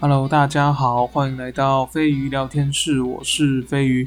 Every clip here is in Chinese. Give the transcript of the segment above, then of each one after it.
Hello，大家好，欢迎来到飞鱼聊天室，我是飞鱼。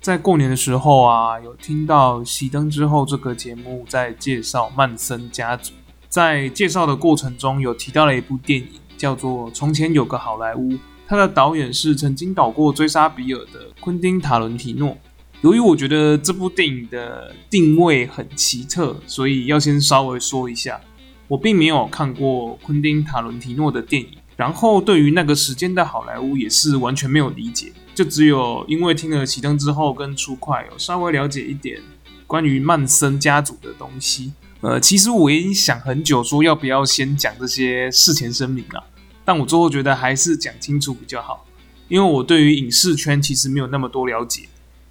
在过年的时候啊，有听到熄灯之后这个节目在介绍曼森家族，在介绍的过程中有提到了一部电影，叫做《从前有个好莱坞》，它的导演是曾经导过《追杀比尔》的昆汀塔伦提诺。由于我觉得这部电影的定位很奇特，所以要先稍微说一下，我并没有看过昆汀塔伦提诺的电影。然后对于那个时间的好莱坞也是完全没有理解，就只有因为听了启灯之后跟出快有稍微了解一点关于曼森家族的东西。呃，其实我已经想很久说要不要先讲这些事前声明了，但我最后觉得还是讲清楚比较好，因为我对于影视圈其实没有那么多了解，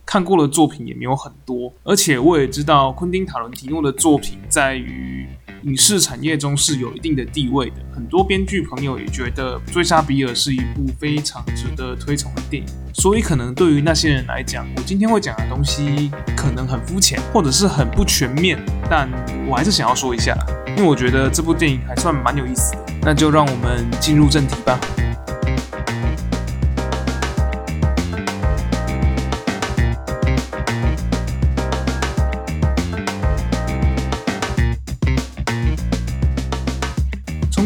看过的作品也没有很多，而且我也知道昆汀塔伦提诺的作品在于。影视产业中是有一定的地位的，很多编剧朋友也觉得《追杀比尔》是一部非常值得推崇的电影，所以可能对于那些人来讲，我今天会讲的东西可能很肤浅，或者是很不全面，但我还是想要说一下，因为我觉得这部电影还算蛮有意思的。那就让我们进入正题吧。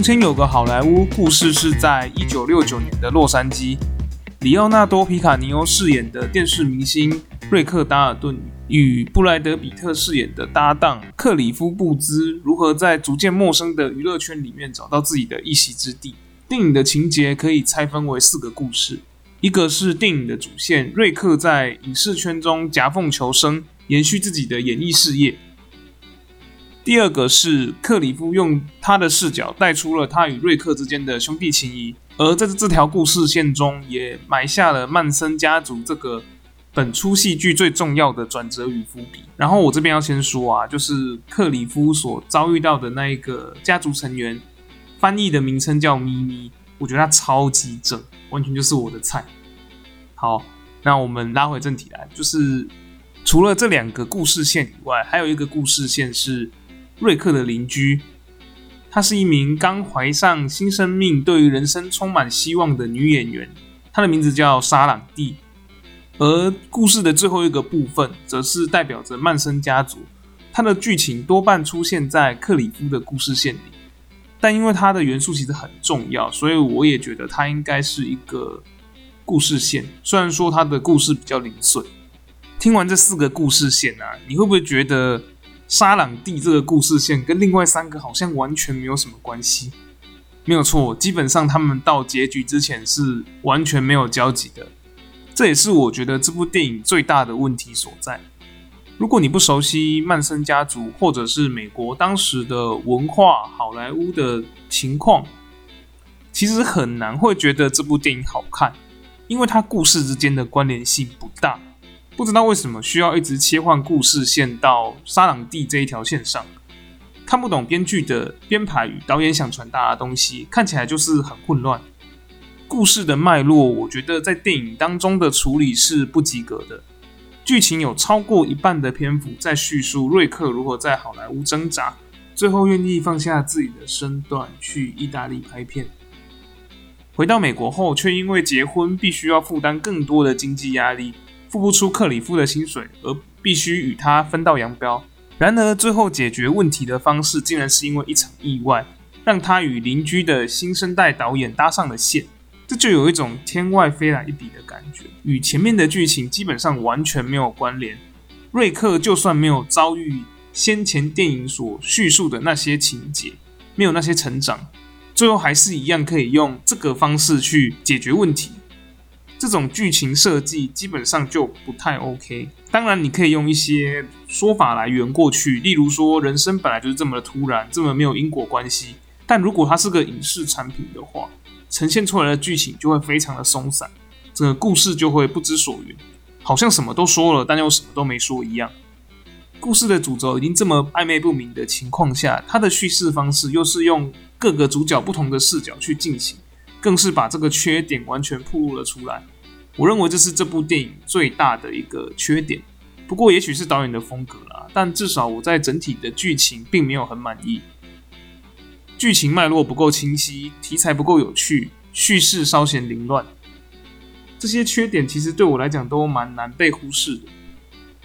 从前有个好莱坞，故事是在一九六九年的洛杉矶。里奥纳多·皮卡尼欧饰演的电视明星瑞克·达尔顿与布莱德·比特饰演的搭档克里夫·布兹如何在逐渐陌生的娱乐圈里面找到自己的一席之地。电影的情节可以拆分为四个故事：一个是电影的主线，瑞克在影视圈中夹缝求生，延续自己的演艺事业。第二个是克里夫用他的视角带出了他与瑞克之间的兄弟情谊，而在这条故事线中也埋下了曼森家族这个本出戏剧最重要的转折与伏笔。然后我这边要先说啊，就是克里夫所遭遇到的那一个家族成员，翻译的名称叫咪咪，我觉得他超级正，完全就是我的菜。好，那我们拉回正题来，就是除了这两个故事线以外，还有一个故事线是。瑞克的邻居，她是一名刚怀上新生命、对于人生充满希望的女演员，她的名字叫沙朗蒂。而故事的最后一个部分，则是代表着曼森家族，它的剧情多半出现在克里夫的故事线里，但因为它的元素其实很重要，所以我也觉得它应该是一个故事线。虽然说它的故事比较零碎。听完这四个故事线啊，你会不会觉得？沙朗蒂这个故事线跟另外三个好像完全没有什么关系，没有错，基本上他们到结局之前是完全没有交集的。这也是我觉得这部电影最大的问题所在。如果你不熟悉曼森家族或者是美国当时的文化、好莱坞的情况，其实很难会觉得这部电影好看，因为它故事之间的关联性不大。不知道为什么需要一直切换故事线到沙朗蒂这一条线上，看不懂编剧的编排与导演想传达的东西，看起来就是很混乱。故事的脉络，我觉得在电影当中的处理是不及格的。剧情有超过一半的篇幅在叙述瑞克如何在好莱坞挣扎，最后愿意放下自己的身段去意大利拍片，回到美国后却因为结婚必须要负担更多的经济压力。付不出克里夫的薪水，而必须与他分道扬镳。然而，最后解决问题的方式，竟然是因为一场意外，让他与邻居的新生代导演搭上了线。这就有一种天外飞来一笔的感觉，与前面的剧情基本上完全没有关联。瑞克就算没有遭遇先前电影所叙述的那些情节，没有那些成长，最后还是一样可以用这个方式去解决问题。这种剧情设计基本上就不太 OK。当然，你可以用一些说法来圆过去，例如说人生本来就是这么的突然，这么没有因果关系。但如果它是个影视产品的话，呈现出来的剧情就会非常的松散，整个故事就会不知所云，好像什么都说了，但又什么都没说一样。故事的主轴已经这么暧昧不明的情况下，它的叙事方式又是用各个主角不同的视角去进行。更是把这个缺点完全暴露了出来。我认为这是这部电影最大的一个缺点。不过，也许是导演的风格啦，但至少我在整体的剧情并没有很满意。剧情脉络不够清晰，题材不够有趣，叙事稍显凌乱。这些缺点其实对我来讲都蛮难被忽视的。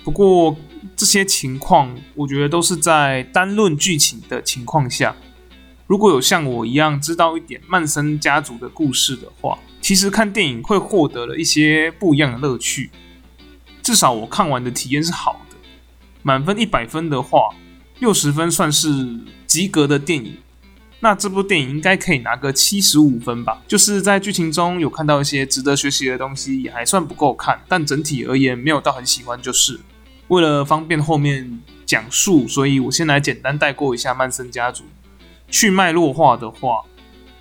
不过这些情况，我觉得都是在单论剧情的情况下。如果有像我一样知道一点曼森家族的故事的话，其实看电影会获得了一些不一样的乐趣。至少我看完的体验是好的。满分一百分的话，六十分算是及格的电影。那这部电影应该可以拿个七十五分吧？就是在剧情中有看到一些值得学习的东西，也还算不够看。但整体而言，没有到很喜欢。就是为了方便后面讲述，所以我先来简单带过一下曼森家族。去脉络化的话，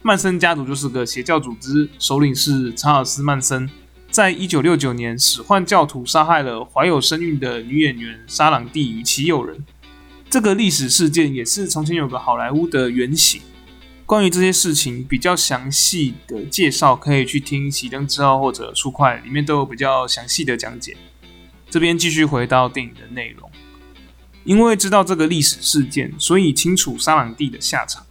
曼森家族就是个邪教组织，首领是查尔斯·曼森，在一九六九年使唤教徒杀害了怀有身孕的女演员莎朗蒂与其友人。这个历史事件也是从前有个好莱坞的原型。关于这些事情比较详细的介绍，可以去听《熄灯之后》或者《出快》，里面都有比较详细的讲解。这边继续回到电影的内容。因为知道这个历史事件，所以清楚沙朗蒂的下场，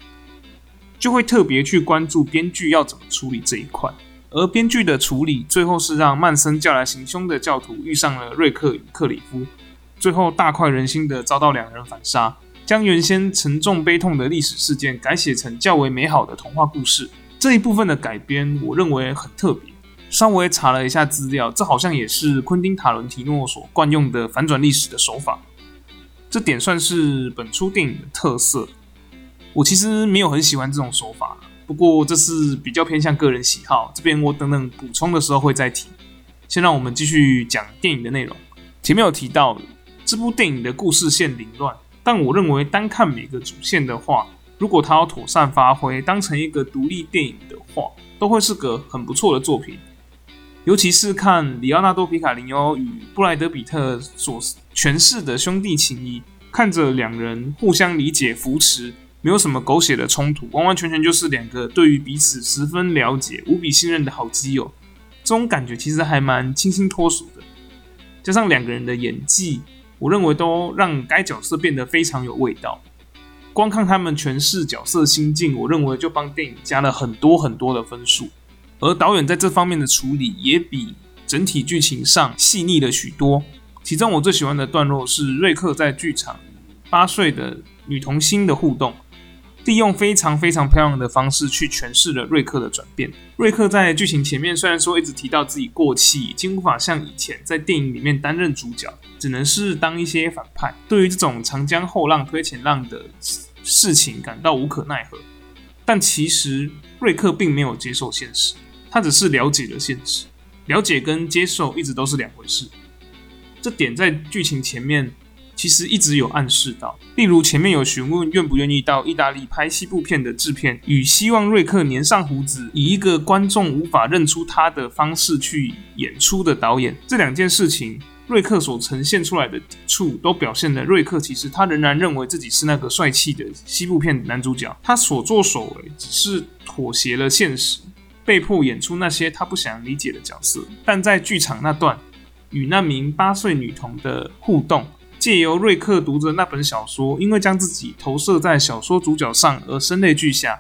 就会特别去关注编剧要怎么处理这一块。而编剧的处理，最后是让曼森叫来行凶的教徒遇上了瑞克与克里夫，最后大快人心的遭到两人反杀，将原先沉重悲痛的历史事件改写成较为美好的童话故事。这一部分的改编，我认为很特别。稍微查了一下资料，这好像也是昆汀塔伦提诺所惯用的反转历史的手法。这点算是本出电影的特色。我其实没有很喜欢这种手法，不过这是比较偏向个人喜好。这边我等等补充的时候会再提。先让我们继续讲电影的内容。前面有提到，这部电影的故事线凌乱，但我认为单看每个主线的话，如果它要妥善发挥，当成一个独立电影的话，都会是个很不错的作品。尤其是看里奥纳多·皮卡林欧与布莱德·比特所诠释的兄弟情谊，看着两人互相理解、扶持，没有什么狗血的冲突，完完全全就是两个对于彼此十分了解、无比信任的好基友。这种感觉其实还蛮清新脱俗的。加上两个人的演技，我认为都让该角色变得非常有味道。光看他们诠释角色心境，我认为就帮电影加了很多很多的分数。而导演在这方面的处理也比整体剧情上细腻了许多。其中我最喜欢的段落是瑞克在剧场八岁的女童星的互动，利用非常非常漂亮的方式去诠释了瑞克的转变。瑞克在剧情前面虽然说一直提到自己过气，已经无法像以前在电影里面担任主角，只能是当一些反派。对于这种长江后浪推前浪的事情感到无可奈何，但其实瑞克并没有接受现实。他只是了解了现实，了解跟接受一直都是两回事。这点在剧情前面其实一直有暗示到，例如前面有询问愿不愿意到意大利拍西部片的制片，与希望瑞克粘上胡子，以一个观众无法认出他的方式去演出的导演，这两件事情，瑞克所呈现出来的抵触，都表现了瑞克其实他仍然认为自己是那个帅气的西部片男主角，他所作所为只是妥协了现实。被迫演出那些他不想理解的角色，但在剧场那段与那名八岁女童的互动，借由瑞克读着那本小说，因为将自己投射在小说主角上而声泪俱下；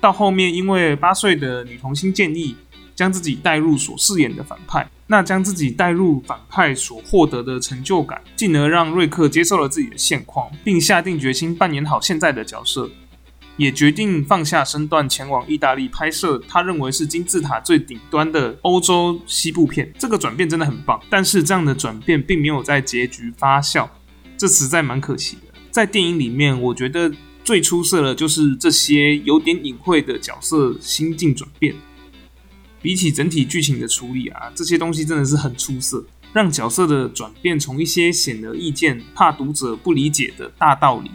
到后面因为八岁的女童心建议将自己带入所饰演的反派，那将自己带入反派所获得的成就感，进而让瑞克接受了自己的现况，并下定决心扮演好现在的角色。也决定放下身段前往意大利拍摄，他认为是金字塔最顶端的欧洲西部片。这个转变真的很棒，但是这样的转变并没有在结局发酵，这实在蛮可惜的。在电影里面，我觉得最出色的就是这些有点隐晦的角色心境转变。比起整体剧情的处理啊，这些东西真的是很出色，让角色的转变从一些显而易见、怕读者不理解的大道理，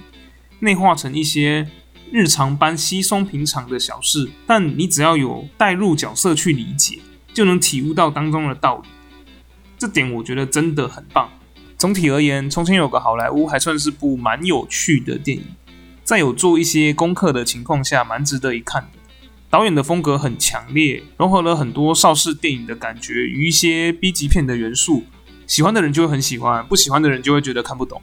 内化成一些。日常般稀松平常的小事，但你只要有带入角色去理解，就能体悟到当中的道理。这点我觉得真的很棒。总体而言，从前有个好莱坞还算是部蛮有趣的电影，在有做一些功课的情况下，蛮值得一看的。导演的风格很强烈，融合了很多邵氏电影的感觉与一些 B 级片的元素，喜欢的人就会很喜欢，不喜欢的人就会觉得看不懂。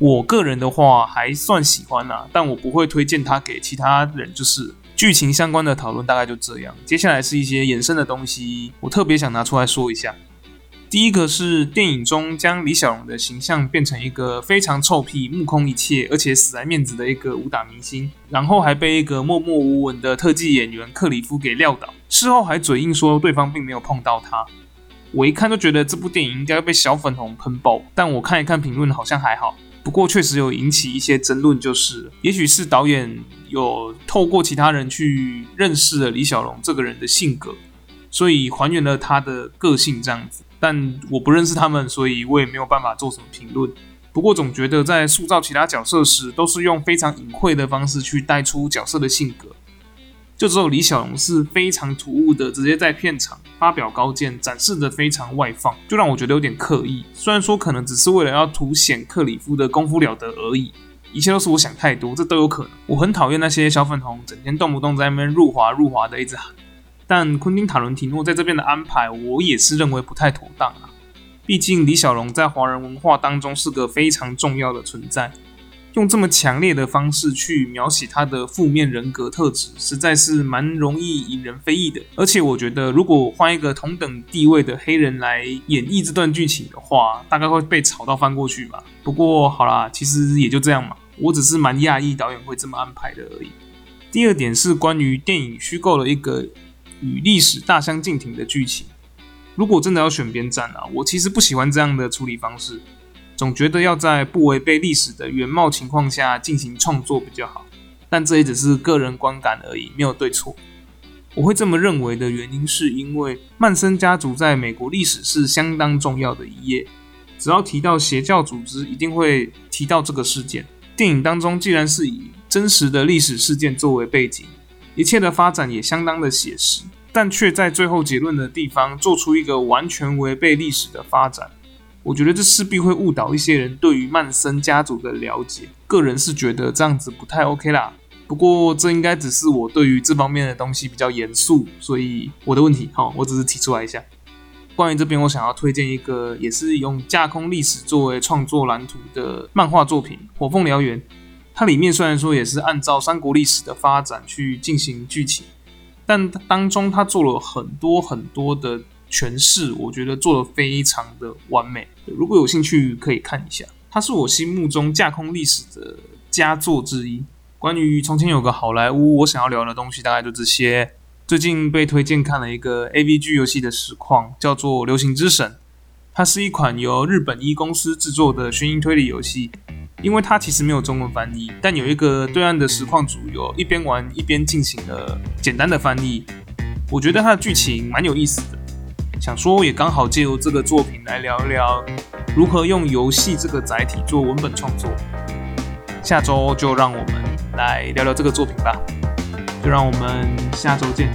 我个人的话还算喜欢呐，但我不会推荐它给其他人，就是剧情相关的讨论大概就这样。接下来是一些衍生的东西，我特别想拿出来说一下。第一个是电影中将李小龙的形象变成一个非常臭屁、目空一切，而且死爱面子的一个武打明星，然后还被一个默默无闻的特技演员克里夫给撂倒，事后还嘴硬说对方并没有碰到他。我一看就觉得这部电影应该被小粉红喷爆，但我看一看评论好像还好。不过确实有引起一些争论，就是也许是导演有透过其他人去认识了李小龙这个人的性格，所以还原了他的个性这样子。但我不认识他们，所以我也没有办法做什么评论。不过总觉得在塑造其他角色时，都是用非常隐晦的方式去带出角色的性格。就只有李小龙是非常突兀的，直接在片场发表高见，展示的非常外放，就让我觉得有点刻意。虽然说可能只是为了要凸显克里夫的功夫了得而已，一切都是我想太多，这都有可能。我很讨厌那些小粉红整天动不动在那边入华入华的一直喊。但昆汀·塔伦提诺在这边的安排，我也是认为不太妥当啊。毕竟李小龙在华人文化当中是个非常重要的存在，用这么强烈的方式去描写他的负面人格特质，实在是蛮容易引人非议的。而且我觉得，如果换一个同等地位的黑人来演绎这段剧情的话，大概会被炒到翻过去吧。不过好啦，其实也就这样嘛。我只是蛮讶异导演会这么安排的而已。第二点是关于电影虚构了一个。与历史大相径庭的剧情，如果真的要选边站啊，我其实不喜欢这样的处理方式，总觉得要在不违背历史的原貌情况下进行创作比较好。但这也只是个人观感而已，没有对错。我会这么认为的原因，是因为曼森家族在美国历史是相当重要的一页，只要提到邪教组织，一定会提到这个事件。电影当中既然是以真实的历史事件作为背景。一切的发展也相当的写实，但却在最后结论的地方做出一个完全违背历史的发展。我觉得这势必会误导一些人对于曼森家族的了解。个人是觉得这样子不太 OK 啦。不过这应该只是我对于这方面的东西比较严肃，所以我的问题，好，我只是提出来一下。关于这边，我想要推荐一个也是用架空历史作为创作蓝图的漫画作品《火凤燎原》。它里面虽然说也是按照三国历史的发展去进行剧情，但当中它做了很多很多的诠释，我觉得做的非常的完美。如果有兴趣可以看一下，它是我心目中架空历史的佳作之一。关于从前有个好莱坞，我想要聊的东西大概就这些。最近被推荐看了一个 AVG 游戏的实况，叫做《流行之神》，它是一款由日本一公司制作的悬疑推理游戏。因为它其实没有中文翻译，但有一个对岸的实况组有一边玩一边进行了简单的翻译。我觉得它的剧情蛮有意思的，想说也刚好借由这个作品来聊一聊如何用游戏这个载体做文本创作。下周就让我们来聊聊这个作品吧，就让我们下周见。